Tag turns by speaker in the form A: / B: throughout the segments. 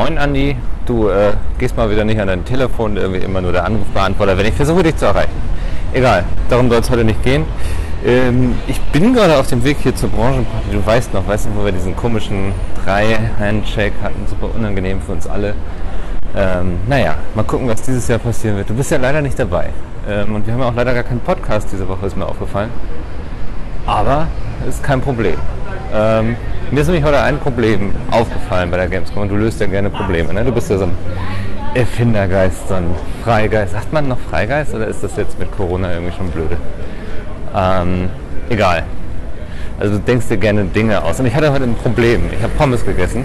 A: Moin Andi, du äh, gehst mal wieder nicht an dein Telefon, irgendwie immer nur der Anrufbeantworter, wenn ich versuche dich zu erreichen. Egal, darum soll es heute nicht gehen. Ähm, ich bin gerade auf dem Weg hier zur Branchenparty. Du weißt noch, weißt du, wo wir diesen komischen Drei-Handshake hatten, super unangenehm für uns alle. Ähm, naja, mal gucken, was dieses Jahr passieren wird. Du bist ja leider nicht dabei. Ähm, und wir haben ja auch leider gar keinen Podcast diese Woche, ist mir aufgefallen. Aber ist kein Problem. Ähm, mir ist nämlich heute ein Problem aufgefallen bei der Gamescom und du löst ja gerne Probleme. Ne? Du bist ja so ein Erfindergeist, so ein Freigeist. Sagt man noch Freigeist oder ist das jetzt mit Corona irgendwie schon blöde? Ähm, egal. Also du denkst dir gerne Dinge aus. Und ich hatte heute ein Problem. Ich habe Pommes gegessen.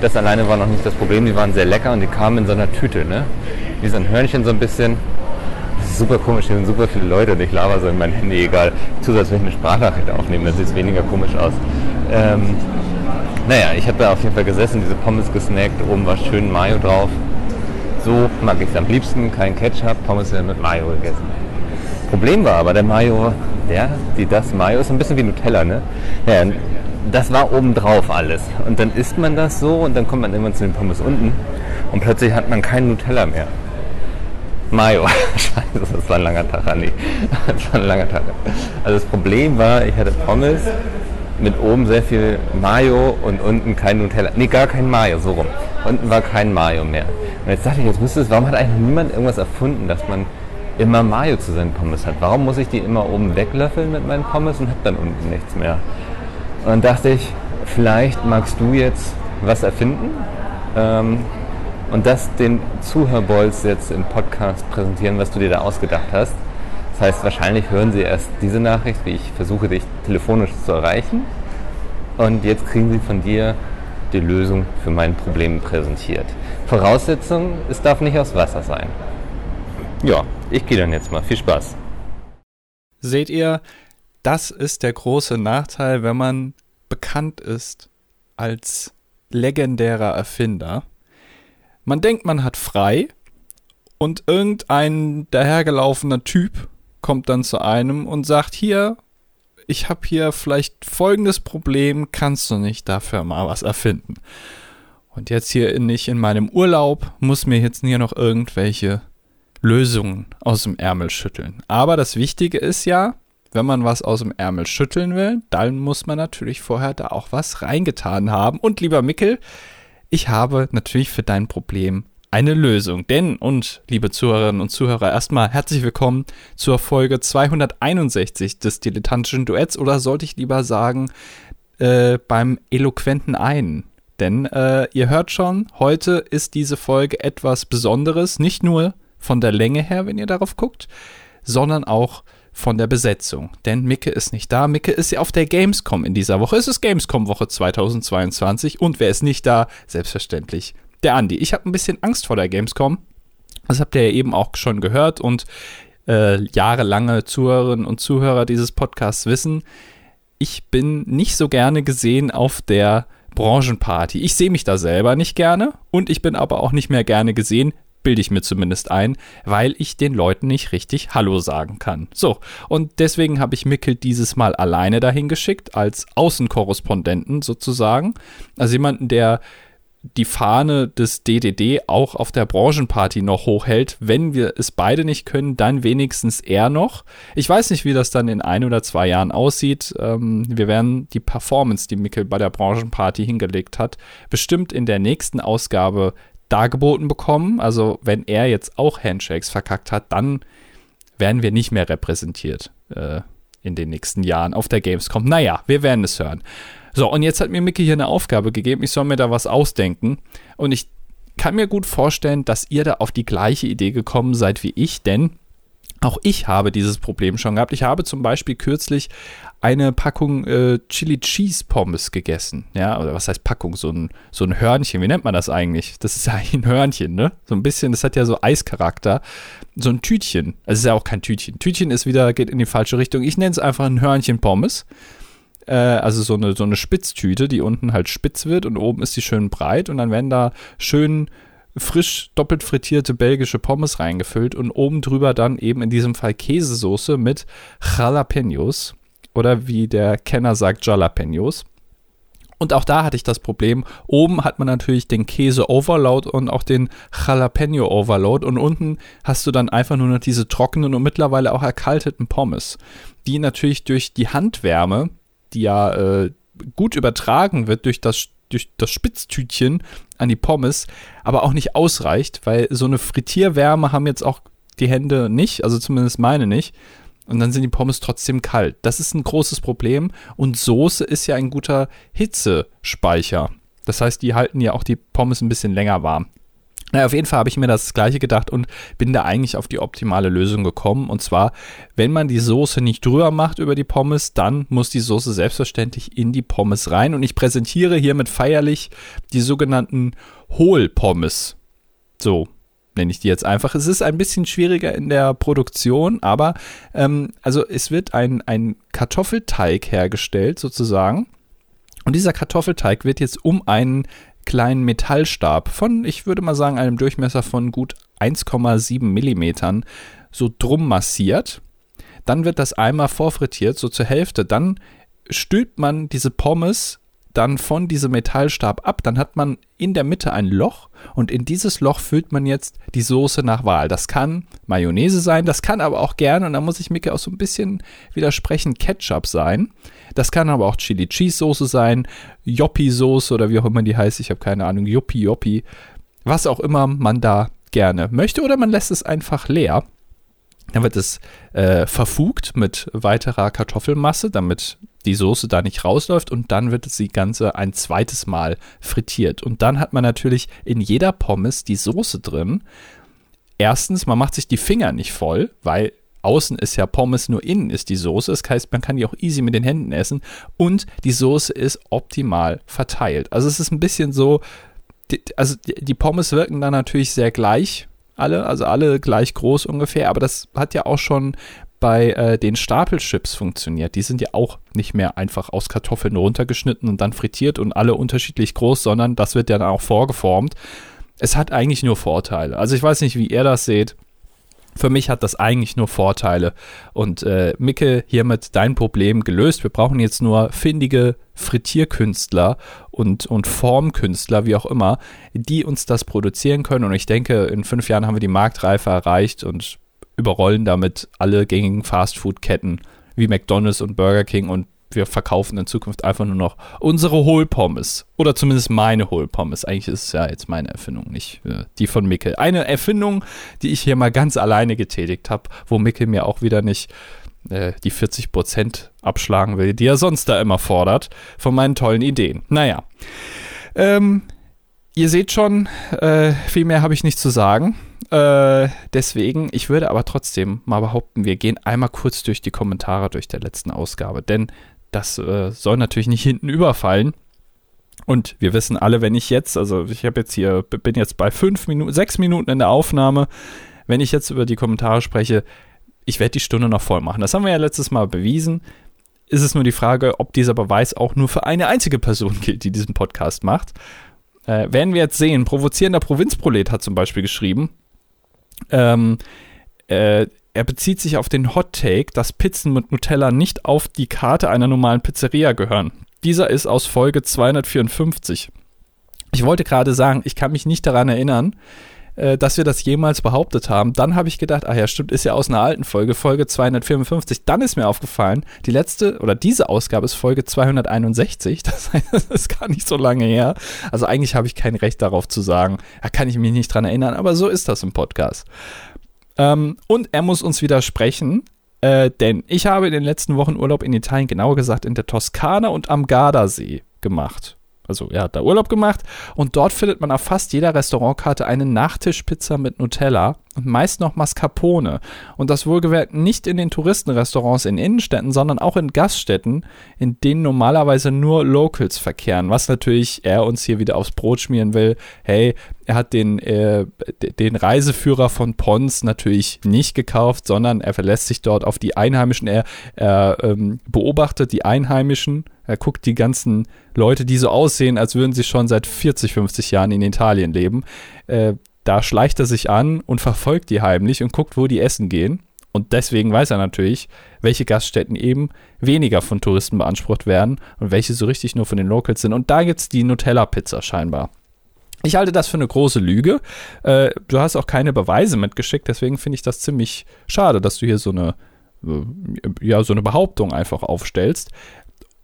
A: Das alleine war noch nicht das Problem. Die waren sehr lecker und die kamen in so einer Tüte. Ne? Wie so ein Hörnchen so ein bisschen. Das ist super komisch. Hier sind super viele Leute und ich laber so in mein Handy. Egal. Ich tue so, als wenn ich eine Sprachnachricht aufnehme. Das sieht weniger komisch aus. Ähm, naja, ich habe da auf jeden Fall gesessen, diese Pommes gesnackt. Oben war schön Mayo drauf. So mag ich es am liebsten. Kein Ketchup. Pommes mit Mayo gegessen. Problem war aber, der Mayo, der, die, das Mayo ist ein bisschen wie Nutella, ne? Ja, das war oben drauf alles. Und dann isst man das so und dann kommt man immer zu den Pommes unten und plötzlich hat man kein Nutella mehr. Mayo. Scheiße, das war ein langer Tag, Andi. Das war ein langer Tag. Also das Problem war, ich hatte Pommes mit oben sehr viel Mayo und unten kein Nutella. Nee, gar kein Mayo, so rum. Unten war kein Mayo mehr. Und jetzt dachte ich, jetzt müsste es, warum hat eigentlich niemand irgendwas erfunden, dass man immer Mayo zu seinen Pommes hat. Warum muss ich die immer oben weglöffeln mit meinen Pommes und habe dann unten nichts mehr? Und dann dachte ich, vielleicht magst du jetzt was erfinden ähm, und das den Zuhörbolz jetzt im Podcast präsentieren, was du dir da ausgedacht hast. Das heißt, wahrscheinlich hören sie erst diese Nachricht, wie ich versuche, dich telefonisch zu erreichen. Und jetzt kriegen sie von dir die Lösung für mein Problem präsentiert. Voraussetzung, es darf nicht aus Wasser sein. Ja, ich gehe dann jetzt mal. Viel Spaß.
B: Seht ihr, das ist der große Nachteil, wenn man bekannt ist als legendärer Erfinder. Man denkt, man hat frei und irgendein dahergelaufener Typ kommt dann zu einem und sagt, hier, ich habe hier vielleicht folgendes Problem, kannst du nicht dafür mal was erfinden? Und jetzt hier nicht in meinem Urlaub muss mir jetzt hier noch irgendwelche Lösungen aus dem Ärmel schütteln. Aber das Wichtige ist ja, wenn man was aus dem Ärmel schütteln will, dann muss man natürlich vorher da auch was reingetan haben. Und lieber Mickel, ich habe natürlich für dein Problem eine Lösung. Denn, und liebe Zuhörerinnen und Zuhörer, erstmal herzlich willkommen zur Folge 261 des dilettantischen Duets oder sollte ich lieber sagen, äh, beim eloquenten einen. Denn äh, ihr hört schon, heute ist diese Folge etwas Besonderes, nicht nur von der Länge her, wenn ihr darauf guckt, sondern auch von der Besetzung. Denn Micke ist nicht da. Micke ist ja auf der Gamescom in dieser Woche. Es ist Gamescom-Woche 2022. Und wer ist nicht da? Selbstverständlich der Andi. Ich habe ein bisschen Angst vor der Gamescom. Das habt ihr ja eben auch schon gehört. Und äh, jahrelange Zuhörerinnen und Zuhörer dieses Podcasts wissen, ich bin nicht so gerne gesehen auf der Branchenparty. Ich sehe mich da selber nicht gerne und ich bin aber auch nicht mehr gerne gesehen, bilde ich mir zumindest ein, weil ich den Leuten nicht richtig Hallo sagen kann. So, und deswegen habe ich Mickel dieses Mal alleine dahin geschickt, als Außenkorrespondenten sozusagen. Also jemanden, der die Fahne des DDD auch auf der Branchenparty noch hochhält. Wenn wir es beide nicht können, dann wenigstens er noch. Ich weiß nicht, wie das dann in ein oder zwei Jahren aussieht. Ähm, wir werden die Performance, die Mickel bei der Branchenparty hingelegt hat, bestimmt in der nächsten Ausgabe dargeboten bekommen. Also wenn er jetzt auch Handshakes verkackt hat, dann werden wir nicht mehr repräsentiert äh, in den nächsten Jahren auf der Gamescom. Naja, wir werden es hören. So, und jetzt hat mir Mickey hier eine Aufgabe gegeben. Ich soll mir da was ausdenken. Und ich kann mir gut vorstellen, dass ihr da auf die gleiche Idee gekommen seid wie ich, denn auch ich habe dieses Problem schon gehabt. Ich habe zum Beispiel kürzlich eine Packung äh, Chili Cheese Pommes gegessen. Ja, oder was heißt Packung? So ein, so ein Hörnchen. Wie nennt man das eigentlich? Das ist eigentlich ein Hörnchen, ne? So ein bisschen, das hat ja so Eischarakter. So ein Tütchen. Es ist ja auch kein Tütchen. Tütchen ist wieder, geht in die falsche Richtung. Ich nenne es einfach ein Hörnchen Pommes. Äh, also so eine, so eine Spitztüte, die unten halt spitz wird und oben ist die schön breit und dann werden da schön frisch doppelt frittierte belgische Pommes reingefüllt und oben drüber dann eben in diesem Fall Käsesoße mit Jalapenos oder wie der Kenner sagt Jalapenos. Und auch da hatte ich das Problem. Oben hat man natürlich den Käse Overload und auch den Jalapeno Overload und unten hast du dann einfach nur noch diese trockenen und mittlerweile auch erkalteten Pommes, die natürlich durch die Handwärme, die ja äh, gut übertragen wird durch das durch das Spitztütchen an die Pommes, aber auch nicht ausreicht, weil so eine Frittierwärme haben jetzt auch die Hände nicht, also zumindest meine nicht. Und dann sind die Pommes trotzdem kalt. Das ist ein großes Problem. Und Soße ist ja ein guter Hitzespeicher. Das heißt, die halten ja auch die Pommes ein bisschen länger warm. Naja, auf jeden Fall habe ich mir das gleiche gedacht und bin da eigentlich auf die optimale Lösung gekommen. Und zwar, wenn man die Soße nicht drüber macht über die Pommes, dann muss die Soße selbstverständlich in die Pommes rein. Und ich präsentiere hiermit feierlich die sogenannten Hohlpommes. So, nenne ich die jetzt einfach. Es ist ein bisschen schwieriger in der Produktion, aber ähm, also es wird ein, ein Kartoffelteig hergestellt sozusagen. Und dieser Kartoffelteig wird jetzt um einen kleinen Metallstab von, ich würde mal sagen, einem Durchmesser von gut 1,7 Millimetern so drum massiert. Dann wird das einmal vorfrittiert, so zur Hälfte. Dann stülpt man diese Pommes dann von diesem Metallstab ab, dann hat man in der Mitte ein Loch und in dieses Loch füllt man jetzt die Soße nach Wahl. Das kann Mayonnaise sein, das kann aber auch gerne, und da muss ich Micke auch so ein bisschen widersprechen, Ketchup sein. Das kann aber auch Chili Cheese Soße sein, Joppi Soße oder wie auch immer die heißt, ich habe keine Ahnung, Joppi Joppi. Was auch immer man da gerne möchte oder man lässt es einfach leer. Dann wird es äh, verfugt mit weiterer Kartoffelmasse, damit die Soße da nicht rausläuft und dann wird sie Ganze ein zweites Mal frittiert. Und dann hat man natürlich in jeder Pommes die Soße drin. Erstens, man macht sich die Finger nicht voll, weil außen ist ja Pommes, nur innen ist die Soße. Das heißt, man kann die auch easy mit den Händen essen. Und die Soße ist optimal verteilt. Also es ist ein bisschen so, also die Pommes wirken dann natürlich sehr gleich alle, also alle gleich groß ungefähr, aber das hat ja auch schon bei äh, den Stapelchips funktioniert. Die sind ja auch nicht mehr einfach aus Kartoffeln runtergeschnitten und dann frittiert und alle unterschiedlich groß, sondern das wird dann auch vorgeformt. Es hat eigentlich nur Vorteile. Also ich weiß nicht, wie ihr das seht. Für mich hat das eigentlich nur Vorteile. Und äh, Micke, hiermit dein Problem gelöst. Wir brauchen jetzt nur findige Frittierkünstler und, und Formkünstler, wie auch immer, die uns das produzieren können. Und ich denke, in fünf Jahren haben wir die Marktreife erreicht und überrollen damit alle gängigen Fastfood-Ketten wie McDonald's und Burger King und wir verkaufen in Zukunft einfach nur noch unsere Hohlpommes. Oder zumindest meine Hohlpommes. Eigentlich ist es ja jetzt meine Erfindung, nicht äh, die von Mickel. Eine Erfindung, die ich hier mal ganz alleine getätigt habe, wo Mickel mir auch wieder nicht äh, die 40% abschlagen will, die er sonst da immer fordert, von meinen tollen Ideen. Naja. Ähm, ihr seht schon, äh, viel mehr habe ich nicht zu sagen. Äh, deswegen, ich würde aber trotzdem mal behaupten, wir gehen einmal kurz durch die Kommentare durch der letzten Ausgabe, denn das äh, soll natürlich nicht hinten überfallen. Und wir wissen alle, wenn ich jetzt, also ich habe jetzt hier, bin jetzt bei fünf Minuten, sechs Minuten in der Aufnahme, wenn ich jetzt über die Kommentare spreche, ich werde die Stunde noch voll machen. Das haben wir ja letztes Mal bewiesen. Ist es nur die Frage, ob dieser Beweis auch nur für eine einzige Person gilt, die diesen Podcast macht. Äh, werden wir jetzt sehen. Provozierender Provinzprolet hat zum Beispiel geschrieben, ähm, äh, er bezieht sich auf den Hot Take, dass Pizzen mit Nutella nicht auf die Karte einer normalen Pizzeria gehören. Dieser ist aus Folge 254. Ich wollte gerade sagen, ich kann mich nicht daran erinnern, äh, dass wir das jemals behauptet haben. Dann habe ich gedacht, ach ja, stimmt, ist ja aus einer alten Folge, Folge 254. Dann ist mir aufgefallen, die letzte oder diese Ausgabe ist Folge 261. Das heißt, das ist gar nicht so lange her. Also eigentlich habe ich kein Recht darauf zu sagen, da kann ich mich nicht dran erinnern, aber so ist das im Podcast. Ähm, und er muss uns widersprechen, äh, denn ich habe in den letzten Wochen Urlaub in Italien, genauer gesagt in der Toskana und am Gardasee gemacht. Also er hat da Urlaub gemacht. Und dort findet man auf fast jeder Restaurantkarte eine Nachtischpizza mit Nutella und meist noch Mascarpone. Und das wohlgemerkt nicht in den Touristenrestaurants in Innenstädten, sondern auch in Gaststätten, in denen normalerweise nur Locals verkehren. Was natürlich er uns hier wieder aufs Brot schmieren will. Hey, er hat den, äh, den Reiseführer von Pons natürlich nicht gekauft, sondern er verlässt sich dort auf die Einheimischen. Er, er ähm, beobachtet die Einheimischen er guckt die ganzen Leute, die so aussehen, als würden sie schon seit 40, 50 Jahren in Italien leben. Äh, da schleicht er sich an und verfolgt die heimlich und guckt, wo die essen gehen. Und deswegen weiß er natürlich, welche Gaststätten eben weniger von Touristen beansprucht werden und welche so richtig nur von den Locals sind. Und da gibt es die Nutella-Pizza scheinbar. Ich halte das für eine große Lüge. Äh, du hast auch keine Beweise mitgeschickt, deswegen finde ich das ziemlich schade, dass du hier so eine, äh, ja, so eine Behauptung einfach aufstellst,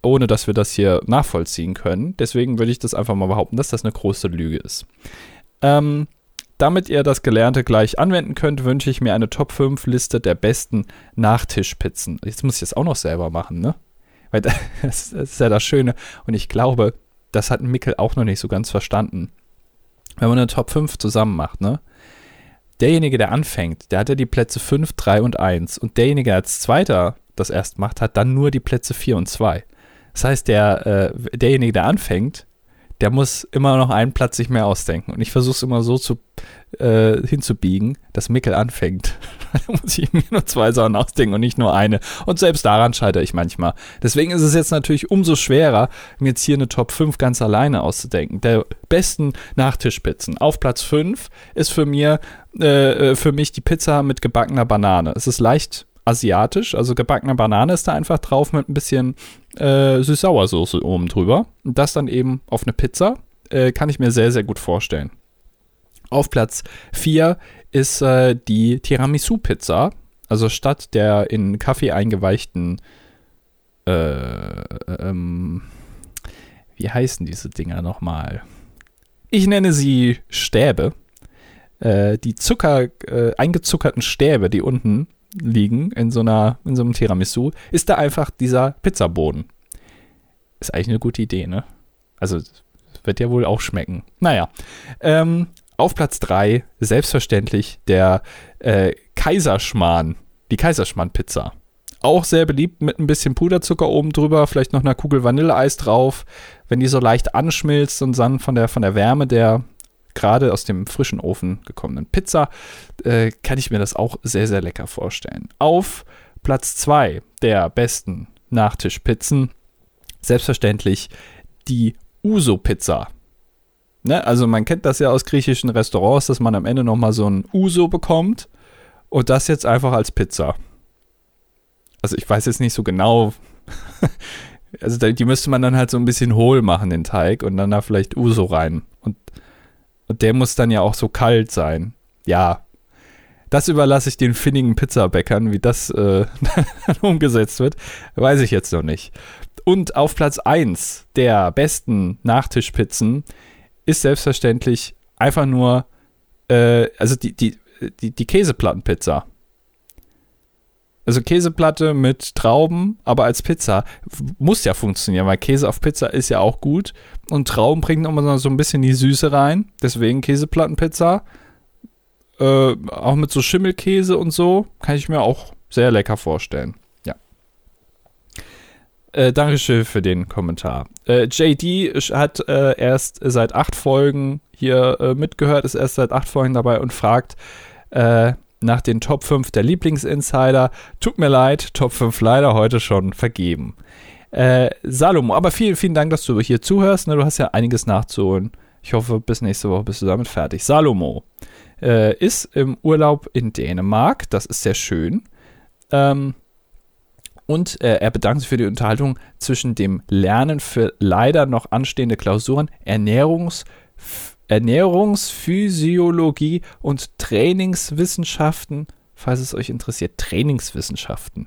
B: ohne dass wir das hier nachvollziehen können. Deswegen würde ich das einfach mal behaupten, dass das eine große Lüge ist. Ähm, damit ihr das Gelernte gleich anwenden könnt, wünsche ich mir eine Top 5 Liste der besten Nachtischpizzen. Jetzt muss ich das auch noch selber machen, ne? Weil das ist ja das Schöne. Und ich glaube, das hat Mickel auch noch nicht so ganz verstanden wenn man eine Top 5 zusammen macht, ne? Derjenige, der anfängt, der hat ja die Plätze 5, 3 und 1. Und derjenige, der als Zweiter das erst macht, hat dann nur die Plätze 4 und 2. Das heißt, der, äh, derjenige, der anfängt, der muss immer noch einen Platz sich mehr ausdenken. Und ich versuche es immer so zu, äh, hinzubiegen, dass Mickel anfängt. da muss ich mir nur zwei Sachen ausdenken und nicht nur eine. Und selbst daran scheitere ich manchmal. Deswegen ist es jetzt natürlich umso schwerer, mir jetzt hier eine Top 5 ganz alleine auszudenken. Der besten Nachtischpizzen. Auf Platz 5 ist für mir, äh, für mich die Pizza mit gebackener Banane. Es ist leicht asiatisch, also gebackene Banane ist da einfach drauf mit ein bisschen äh, Süß-Sauersoße oben drüber. Und das dann eben auf eine Pizza. Äh, kann ich mir sehr, sehr gut vorstellen. Auf Platz 4 ist äh, die Tiramisu-Pizza. Also statt der in Kaffee eingeweichten, äh, ähm, wie heißen diese Dinger nochmal? Ich nenne sie Stäbe. Äh, die Zucker, äh, eingezuckerten Stäbe, die unten liegen in so einer, in so einem Tiramisu, ist da einfach dieser Pizzaboden. Ist eigentlich eine gute Idee, ne? Also wird ja wohl auch schmecken. Naja. Ähm, auf Platz 3 selbstverständlich der äh, Kaiserschmarrn, die Kaiserschmarrn-Pizza. Auch sehr beliebt mit ein bisschen Puderzucker oben drüber, vielleicht noch einer Kugel Vanilleeis drauf. Wenn die so leicht anschmilzt und dann von der, von der Wärme der gerade aus dem frischen Ofen gekommenen Pizza, äh, kann ich mir das auch sehr, sehr lecker vorstellen. Auf Platz 2 der besten Nachtischpizzen, selbstverständlich die Uso-Pizza. Ne? Also man kennt das ja aus griechischen Restaurants, dass man am Ende nochmal so ein Uso bekommt und das jetzt einfach als Pizza. Also ich weiß jetzt nicht so genau, also die müsste man dann halt so ein bisschen hohl machen, den Teig, und dann da vielleicht Uso rein. Und und der muss dann ja auch so kalt sein. Ja. Das überlasse ich den finnigen Pizzabäckern, wie das äh, umgesetzt wird, weiß ich jetzt noch nicht. Und auf Platz 1 der besten Nachtischpizzen ist selbstverständlich einfach nur, äh, also die, die, die, die Käseplattenpizza. Also Käseplatte mit Trauben, aber als Pizza muss ja funktionieren, weil Käse auf Pizza ist ja auch gut. Und Trauben bringen nochmal so ein bisschen die Süße rein. Deswegen Käseplattenpizza. Äh, auch mit so Schimmelkäse und so. Kann ich mir auch sehr lecker vorstellen. Ja. Äh, Dankeschön für den Kommentar. Äh, JD hat äh, erst seit acht Folgen hier äh, mitgehört, ist erst seit acht Folgen dabei und fragt, äh, nach den Top 5 der Lieblingsinsider. Tut mir leid, Top 5 leider heute schon vergeben. Äh, Salomo, aber vielen, vielen Dank, dass du hier zuhörst. Ne? Du hast ja einiges nachzuholen. Ich hoffe, bis nächste Woche bist du damit fertig. Salomo äh, ist im Urlaub in Dänemark. Das ist sehr schön. Ähm, und äh, er bedankt sich für die Unterhaltung zwischen dem Lernen für leider noch anstehende Klausuren, Ernährungs- Ernährungsphysiologie und Trainingswissenschaften, falls es euch interessiert, Trainingswissenschaften.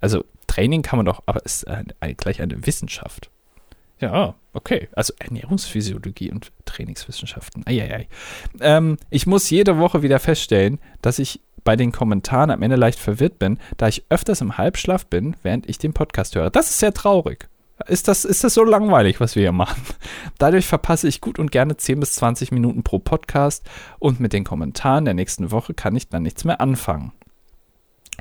B: Also Training kann man doch, aber es ist eine, eine, gleich eine Wissenschaft. Ja, okay. Also Ernährungsphysiologie und Trainingswissenschaften. Eieiei. Ähm, ich muss jede Woche wieder feststellen, dass ich bei den Kommentaren am Ende leicht verwirrt bin, da ich öfters im Halbschlaf bin, während ich den Podcast höre. Das ist sehr traurig ist das, ist das so langweilig, was wir hier machen. Dadurch verpasse ich gut und gerne 10 bis 20 Minuten pro Podcast und mit den Kommentaren der nächsten Woche kann ich dann nichts mehr anfangen.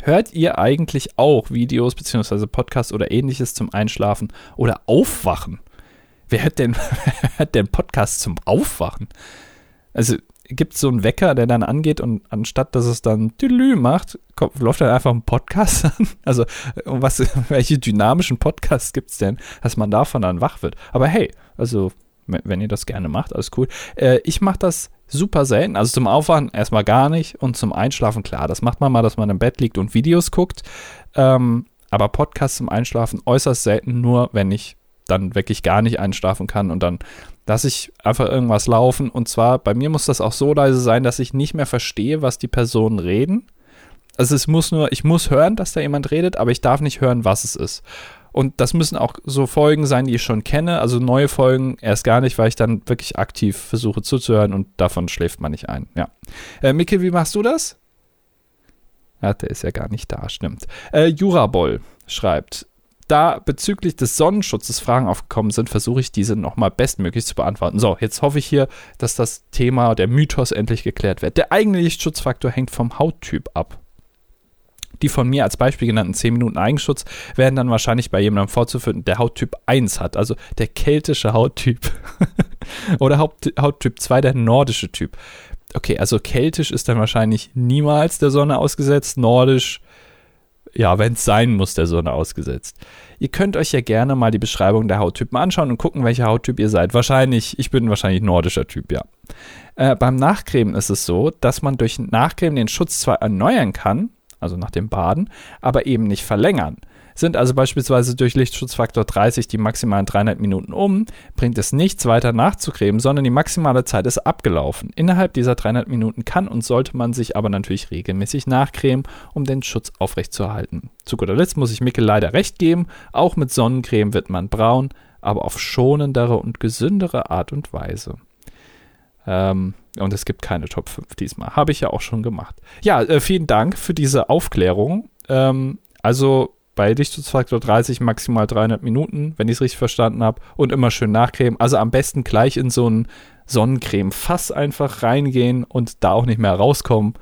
B: Hört ihr eigentlich auch Videos bzw. Podcasts oder ähnliches zum Einschlafen oder Aufwachen? Wer hört denn, wer hört denn Podcasts zum Aufwachen? Also gibt es so einen Wecker, der dann angeht und anstatt dass es dann Tülü macht, kommt, läuft dann einfach ein Podcast an. Also was, welche dynamischen Podcasts gibt es denn, dass man davon dann wach wird? Aber hey, also wenn ihr das gerne macht, alles cool. Äh, ich mache das super selten. Also zum Aufwachen erstmal gar nicht und zum Einschlafen klar. Das macht man mal, dass man im Bett liegt und Videos guckt. Ähm, aber Podcasts zum Einschlafen äußerst selten, nur wenn ich dann wirklich gar nicht einschlafen kann und dann lasse ich einfach irgendwas laufen. Und zwar, bei mir muss das auch so leise sein, dass ich nicht mehr verstehe, was die Personen reden. Also es muss nur, ich muss hören, dass da jemand redet, aber ich darf nicht hören, was es ist. Und das müssen auch so Folgen sein, die ich schon kenne. Also neue Folgen erst gar nicht, weil ich dann wirklich aktiv versuche zuzuhören und davon schläft man nicht ein. Ja. Äh, Micke, wie machst du das? Ja, der ist ja gar nicht da, stimmt. Äh, Juraboll schreibt, da bezüglich des Sonnenschutzes Fragen aufgekommen sind, versuche ich diese nochmal bestmöglich zu beantworten. So, jetzt hoffe ich hier, dass das Thema, der Mythos endlich geklärt wird. Der eigentliche Schutzfaktor hängt vom Hauttyp ab. Die von mir als Beispiel genannten 10 Minuten Eigenschutz werden dann wahrscheinlich bei jemandem vorzuführen, der Hauttyp 1 hat, also der keltische Hauttyp. Oder Hauttyp 2, der nordische Typ. Okay, also keltisch ist dann wahrscheinlich niemals der Sonne ausgesetzt, nordisch, ja, wenn es sein muss, der Sonne ausgesetzt. Ihr könnt euch ja gerne mal die Beschreibung der Hauttypen anschauen und gucken, welcher Hauttyp ihr seid. Wahrscheinlich, ich bin wahrscheinlich nordischer Typ, ja. Äh, beim Nachcremen ist es so, dass man durch Nachcremen den Schutz zwar erneuern kann, also nach dem Baden, aber eben nicht verlängern. Sind also beispielsweise durch Lichtschutzfaktor 30 die maximalen 300 Minuten um, bringt es nichts weiter nachzucremen, sondern die maximale Zeit ist abgelaufen. Innerhalb dieser 300 Minuten kann und sollte man sich aber natürlich regelmäßig nachcremen, um den Schutz aufrechtzuerhalten. Zu guter Letzt muss ich Mickel leider recht geben, auch mit Sonnencreme wird man braun, aber auf schonendere und gesündere Art und Weise. Ähm, und es gibt keine Top 5 diesmal. Habe ich ja auch schon gemacht. Ja, äh, vielen Dank für diese Aufklärung. Ähm, also bei Dichtschutzfaktor 30 maximal 300 Minuten, wenn ich es richtig verstanden habe. Und immer schön nachcremen. Also am besten gleich in so ein Sonnencreme-Fass einfach reingehen und da auch nicht mehr rauskommen.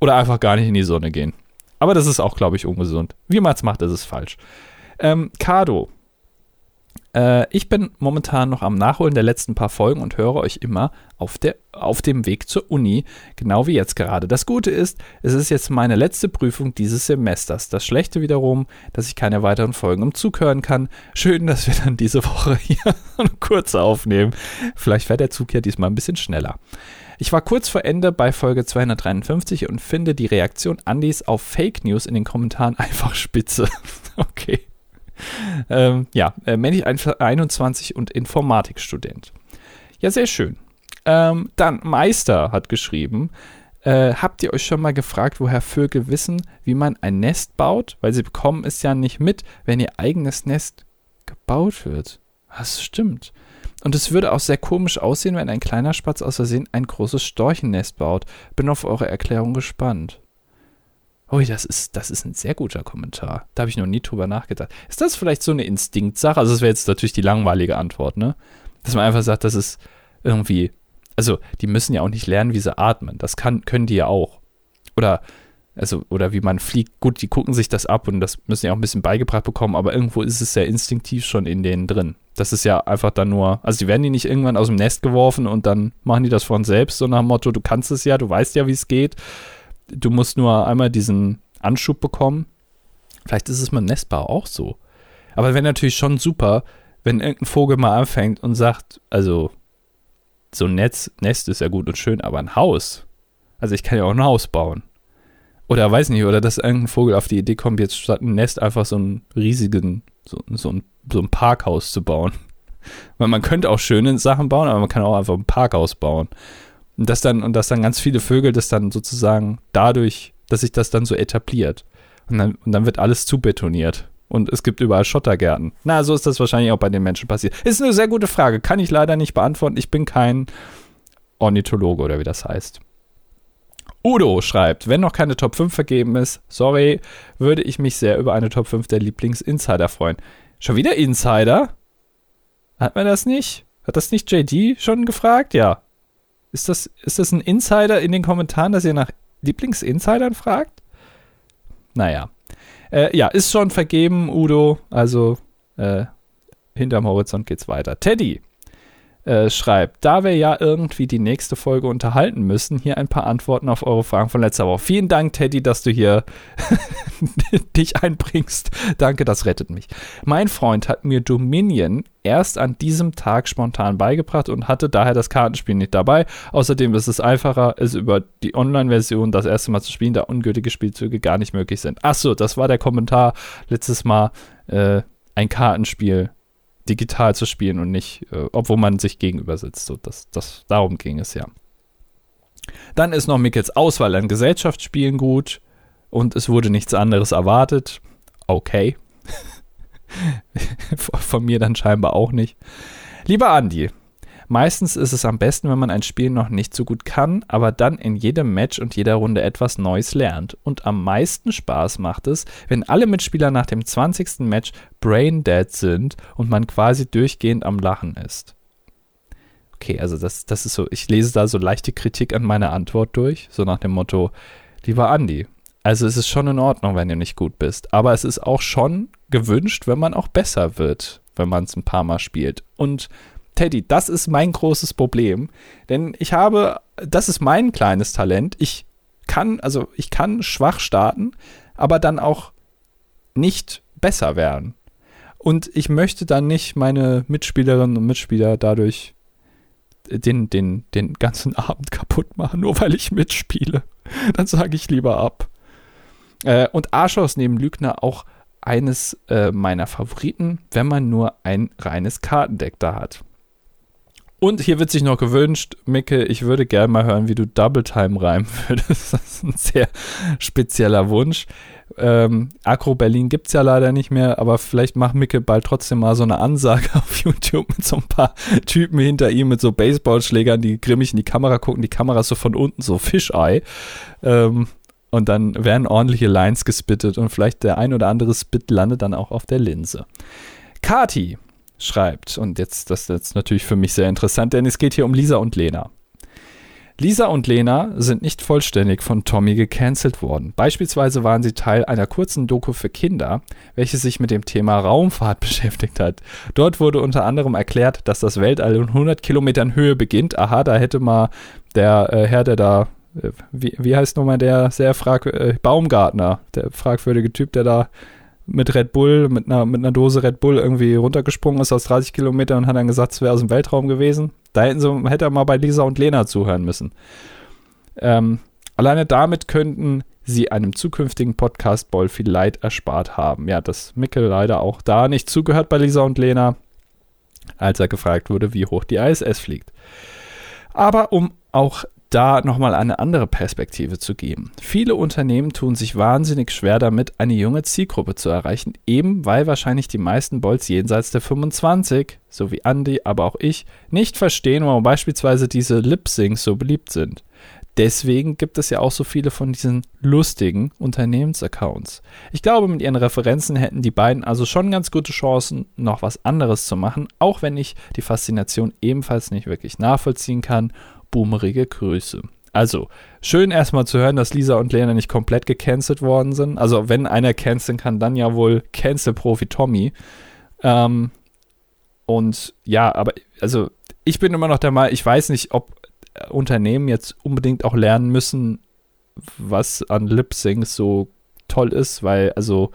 B: Oder einfach gar nicht in die Sonne gehen. Aber das ist auch, glaube ich, ungesund. Wie man es macht, ist es falsch. Ähm, Kado äh, ich bin momentan noch am Nachholen der letzten paar Folgen und höre euch immer auf, der, auf dem Weg zur Uni, genau wie jetzt gerade. Das Gute ist, es ist jetzt meine letzte Prüfung dieses Semesters. Das Schlechte wiederum, dass ich keine weiteren Folgen im Zug hören kann. Schön, dass wir dann diese Woche hier kurz aufnehmen. Vielleicht fährt der Zug ja diesmal ein bisschen schneller. Ich war kurz vor Ende bei Folge 253 und finde die Reaktion Andys auf Fake News in den Kommentaren einfach spitze. okay ähm, ja, äh, männlich 21 und Informatikstudent. Ja, sehr schön. Ähm, dann Meister hat geschrieben, äh, habt ihr euch schon mal gefragt, woher Vögel wissen, wie man ein Nest baut? Weil sie bekommen es ja nicht mit, wenn ihr eigenes Nest gebaut wird. Das stimmt. Und es würde auch sehr komisch aussehen, wenn ein kleiner Spatz aus Versehen ein großes Storchennest baut. Bin auf eure Erklärung gespannt. Ui, das ist, das ist ein sehr guter Kommentar. Da habe ich noch nie drüber nachgedacht. Ist das vielleicht so eine Instinktsache? Also, das wäre jetzt natürlich die langweilige Antwort, ne? Dass man einfach sagt, das ist irgendwie. Also, die müssen ja auch nicht lernen, wie sie atmen. Das kann, können die ja auch. Oder, also, oder wie man fliegt. Gut, die gucken sich das ab und das müssen ja auch ein bisschen beigebracht bekommen, aber irgendwo ist es ja instinktiv schon in denen drin. Das ist ja einfach dann nur, also die werden die nicht irgendwann aus dem Nest geworfen und dann machen die das von selbst, so nach dem Motto, du kannst es ja, du weißt ja, wie es geht du musst nur einmal diesen Anschub bekommen. Vielleicht ist es mit Nestbau auch so. Aber wäre natürlich schon super, wenn irgendein Vogel mal anfängt und sagt, also so ein Netz, Nest ist ja gut und schön, aber ein Haus. Also ich kann ja auch ein Haus bauen. Oder weiß nicht, oder dass irgendein Vogel auf die Idee kommt, jetzt statt ein Nest einfach so einen riesigen, so, so, ein, so ein Parkhaus zu bauen. Weil man könnte auch schöne Sachen bauen, aber man kann auch einfach ein Parkhaus bauen. Und dass dann, und dass dann ganz viele Vögel das dann sozusagen dadurch, dass sich das dann so etabliert. Und dann, und dann wird alles zubetoniert. Und es gibt überall Schottergärten. Na, so ist das wahrscheinlich auch bei den Menschen passiert. Ist eine sehr gute Frage. Kann ich leider nicht beantworten. Ich bin kein Ornithologe oder wie das heißt. Udo schreibt, wenn noch keine Top 5 vergeben ist, sorry, würde ich mich sehr über eine Top 5 der Lieblings-Insider freuen. Schon wieder Insider? Hat man das nicht? Hat das nicht JD schon gefragt? Ja. Ist das, ist das ein Insider in den Kommentaren, dass ihr nach Lieblingsinsidern fragt? Naja. Äh, ja, ist schon vergeben, Udo. Also, äh, hinterm Horizont geht's weiter. Teddy. Äh, schreibt, da wir ja irgendwie die nächste Folge unterhalten müssen, hier ein paar Antworten auf eure Fragen von letzter Woche. Vielen Dank, Teddy, dass du hier dich einbringst. Danke, das rettet mich. Mein Freund hat mir Dominion erst an diesem Tag spontan beigebracht und hatte daher das Kartenspiel nicht dabei. Außerdem ist es einfacher, es über die Online-Version das erste Mal zu spielen, da ungültige Spielzüge gar nicht möglich sind. Achso, das war der Kommentar letztes Mal. Äh, ein Kartenspiel digital zu spielen und nicht, äh, obwohl man sich gegenüber sitzt. So, das, das, darum ging es ja. Dann ist noch Mickels Auswahl an Gesellschaftsspielen gut und es wurde nichts anderes erwartet. Okay. Von mir dann scheinbar auch nicht. Lieber Andi, Meistens ist es am besten, wenn man ein Spiel noch nicht so gut kann, aber dann in jedem Match und jeder Runde etwas Neues lernt. Und am meisten Spaß macht es, wenn alle Mitspieler nach dem 20. Match brain dead sind und man quasi durchgehend am Lachen ist. Okay, also das, das ist so, ich lese da so leichte Kritik an meiner Antwort durch, so nach dem Motto, lieber Andi, also es ist schon in Ordnung, wenn du nicht gut bist, aber es ist auch schon gewünscht, wenn man auch besser wird, wenn man es ein paar Mal spielt. Und Teddy, das ist mein großes Problem. Denn ich habe, das ist mein kleines Talent. Ich kann, also ich kann schwach starten, aber dann auch nicht besser werden. Und ich möchte dann nicht meine Mitspielerinnen und Mitspieler dadurch den, den, den ganzen Abend kaputt machen, nur weil ich mitspiele. Dann sage ich lieber ab. Äh, und Arschos neben Lügner auch eines äh, meiner Favoriten, wenn man nur ein reines Kartendeck da hat. Und hier wird sich noch gewünscht, Micke, ich würde gerne mal hören, wie du Double Time reimen würdest. Das ist ein sehr spezieller Wunsch. Ähm, Agro Berlin gibt es ja leider nicht mehr, aber vielleicht macht Micke bald trotzdem mal so eine Ansage auf YouTube mit so ein paar Typen hinter ihm mit so Baseballschlägern, die grimmig in die Kamera gucken. Die Kamera ist so von unten so Fischei. Ähm, und dann werden ordentliche Lines gespittet und vielleicht der ein oder andere Spit landet dann auch auf der Linse. Kati schreibt, und jetzt, das ist natürlich für mich sehr interessant, denn es geht hier um Lisa und Lena. Lisa und Lena sind nicht vollständig von Tommy gecancelt worden. Beispielsweise waren sie Teil einer kurzen Doku für Kinder, welche sich mit dem Thema Raumfahrt beschäftigt hat. Dort wurde unter anderem erklärt, dass das Weltall in 100 Kilometern Höhe beginnt. Aha, da hätte mal der äh, Herr, der da, äh, wie, wie heißt nochmal der sehr frag, äh, Baumgartner, der fragwürdige Typ, der da mit Red Bull, mit einer, mit einer Dose Red Bull irgendwie runtergesprungen ist aus 30 Kilometern und hat dann gesagt, es wäre aus dem Weltraum gewesen. Da hätten sie, hätte er mal bei Lisa und Lena zuhören müssen. Ähm, alleine damit könnten sie einem zukünftigen Podcast Ball viel Leid erspart haben. Ja, dass Mickel leider auch da nicht zugehört bei Lisa und Lena, als er gefragt wurde, wie hoch die ISS fliegt. Aber um auch da nochmal eine andere Perspektive zu geben. Viele Unternehmen tun sich wahnsinnig schwer damit, eine junge Zielgruppe zu erreichen, eben weil wahrscheinlich die meisten Bolts jenseits der 25, so wie Andy, aber auch ich, nicht verstehen, warum beispielsweise diese Lip-Syncs so beliebt sind. Deswegen gibt es ja auch so viele von diesen lustigen Unternehmensaccounts. Ich glaube, mit ihren Referenzen hätten die beiden also schon ganz gute Chancen, noch was anderes zu machen, auch wenn ich die Faszination ebenfalls nicht wirklich nachvollziehen kann boomerige Grüße. Also, schön erstmal zu hören, dass Lisa und Lena nicht komplett gecancelt worden sind. Also, wenn einer canceln kann, dann ja wohl Cancel-Profi Tommy. Ähm, und ja, aber also ich bin immer noch der Meinung, ich weiß nicht, ob Unternehmen jetzt unbedingt auch lernen müssen, was an Lip-Syncs so toll ist, weil also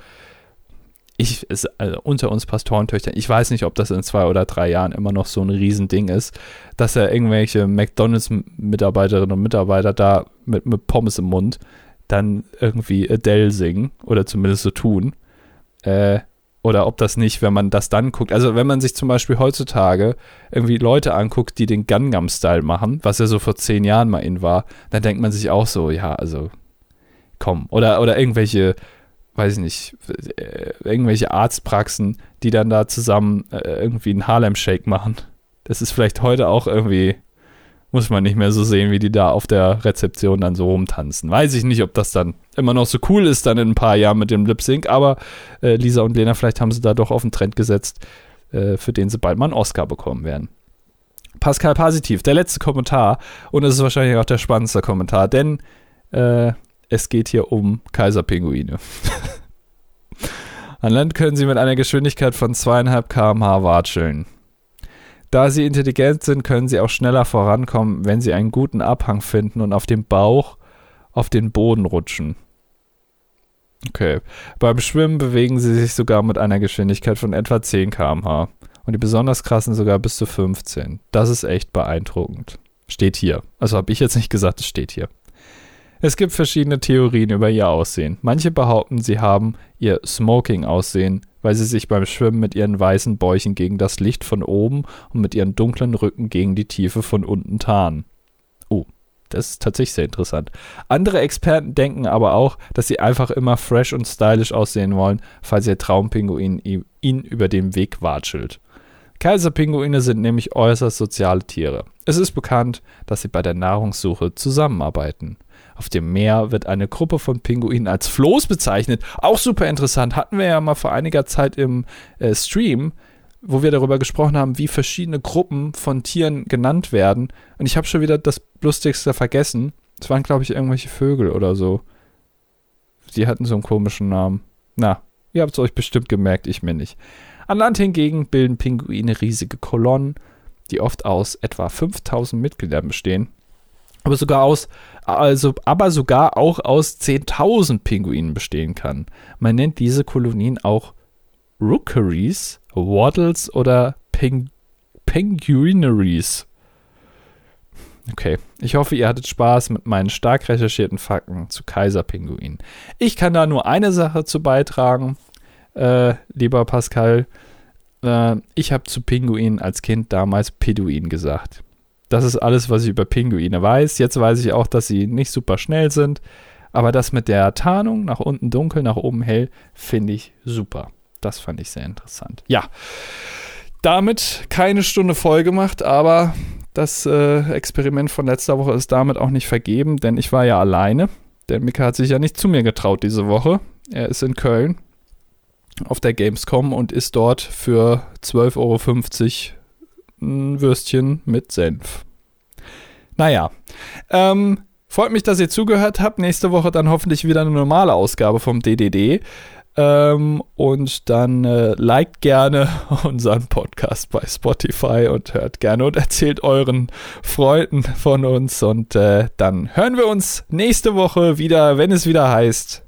B: ich, es, also unter uns Pastorentöchtern, ich weiß nicht, ob das in zwei oder drei Jahren immer noch so ein Riesending ist, dass ja irgendwelche McDonalds-Mitarbeiterinnen und Mitarbeiter da mit, mit Pommes im Mund dann irgendwie Adele singen oder zumindest so tun. Äh, oder ob das nicht, wenn man das dann guckt. Also wenn man sich zum Beispiel heutzutage irgendwie Leute anguckt, die den Gangnam-Style machen, was ja so vor zehn Jahren mal in war, dann denkt man sich auch so, ja, also komm. Oder, oder irgendwelche weiß ich nicht, äh, irgendwelche Arztpraxen, die dann da zusammen äh, irgendwie einen Harlem-Shake machen. Das ist vielleicht heute auch irgendwie, muss man nicht mehr so sehen, wie die da auf der Rezeption dann so rumtanzen. Weiß ich nicht, ob das dann immer noch so cool ist, dann in ein paar Jahren mit dem Lip Sync, aber äh, Lisa und Lena, vielleicht haben sie da doch auf einen Trend gesetzt, äh, für den sie bald mal einen Oscar bekommen werden. Pascal Positiv, der letzte Kommentar, und es ist wahrscheinlich auch der spannendste Kommentar, denn äh, es geht hier um Kaiserpinguine. An Land können sie mit einer Geschwindigkeit von zweieinhalb km/h watscheln. Da sie intelligent sind, können sie auch schneller vorankommen, wenn sie einen guten Abhang finden und auf dem Bauch auf den Boden rutschen. Okay. Beim Schwimmen bewegen sie sich sogar mit einer Geschwindigkeit von etwa 10 km/h. Und die besonders krassen sogar bis zu 15. Das ist echt beeindruckend. Steht hier. Also habe ich jetzt nicht gesagt, es steht hier. Es gibt verschiedene Theorien über ihr Aussehen. Manche behaupten, sie haben ihr Smoking-Aussehen, weil sie sich beim Schwimmen mit ihren weißen Bäuchen gegen das Licht von oben und mit ihren dunklen Rücken gegen die Tiefe von unten tarnen. Oh, das ist tatsächlich sehr interessant. Andere Experten denken aber auch, dass sie einfach immer fresh und stylisch aussehen wollen, falls ihr Traumpinguin ihnen über den Weg watschelt. Kaiserpinguine sind nämlich äußerst soziale Tiere. Es ist bekannt, dass sie bei der Nahrungssuche zusammenarbeiten. Auf dem Meer wird eine Gruppe von Pinguinen als Floß bezeichnet. Auch super interessant. Hatten wir ja mal vor einiger Zeit im äh, Stream, wo wir darüber gesprochen haben, wie verschiedene Gruppen von Tieren genannt werden. Und ich habe schon wieder das Lustigste vergessen. Es waren, glaube ich, irgendwelche Vögel oder so. Die hatten so einen komischen Namen. Na, ihr habt es euch bestimmt gemerkt, ich mir nicht. An Land hingegen bilden Pinguine riesige Kolonnen, die oft aus etwa 5000 Mitgliedern bestehen aber sogar aus, also, aber sogar auch aus 10.000 Pinguinen bestehen kann. Man nennt diese Kolonien auch Rookeries, Waddles oder Peng Penguineries. Okay, ich hoffe, ihr hattet Spaß mit meinen stark recherchierten Fakten zu Kaiserpinguinen. Ich kann da nur eine Sache zu beitragen, äh, lieber Pascal. Äh, ich habe zu Pinguinen als Kind damals Peduin gesagt. Das ist alles, was ich über Pinguine weiß. Jetzt weiß ich auch, dass sie nicht super schnell sind. Aber das mit der Tarnung, nach unten dunkel, nach oben hell, finde ich super. Das fand ich sehr interessant. Ja, damit keine Stunde voll gemacht, aber das äh, Experiment von letzter Woche ist damit auch nicht vergeben, denn ich war ja alleine. Der Mika hat sich ja nicht zu mir getraut diese Woche. Er ist in Köln auf der Gamescom und ist dort für 12,50 Euro ein Würstchen mit Senf. Naja, ähm, freut mich, dass ihr zugehört habt. Nächste Woche dann hoffentlich wieder eine normale Ausgabe vom DDD. Ähm, und dann äh, liked gerne unseren Podcast bei Spotify und hört gerne und erzählt euren Freunden von uns. Und äh, dann hören wir uns nächste Woche wieder, wenn es wieder heißt